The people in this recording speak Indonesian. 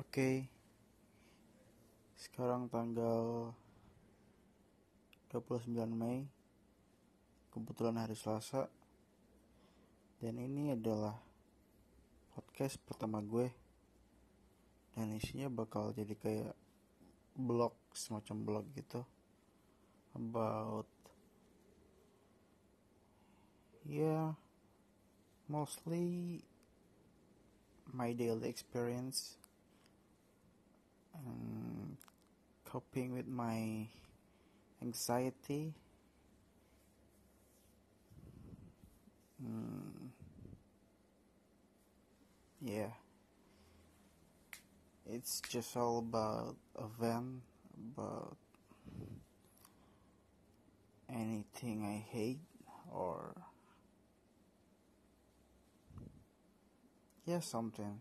Oke. Sekarang tanggal 29 Mei. Kebetulan hari Selasa. Dan ini adalah podcast pertama gue. Dan isinya bakal jadi kayak blog, semacam blog gitu. About yeah, mostly my daily experience coping with my anxiety. Mm, yeah, it's just all about a van, about anything I hate or yeah, something.